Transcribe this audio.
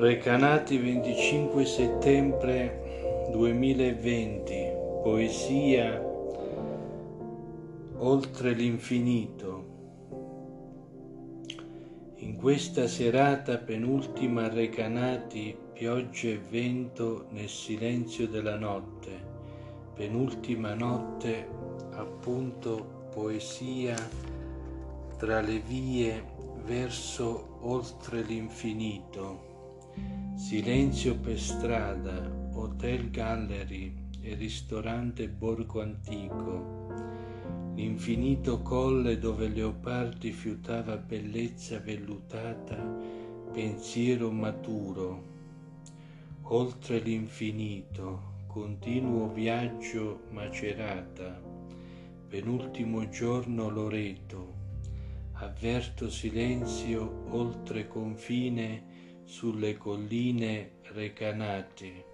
Recanati 25 settembre 2020, poesia Oltre l'infinito. In questa serata penultima recanati pioggia e vento nel silenzio della notte, penultima notte appunto poesia tra le vie verso oltre l'infinito Silenzio per strada, hotel gallery e ristorante borgo antico. L'infinito colle dove leopardi fiutava bellezza vellutata, pensiero maturo. Oltre l'infinito, continuo viaggio macerata, penultimo giorno Loreto, avverto silenzio oltre confine sulle colline recanate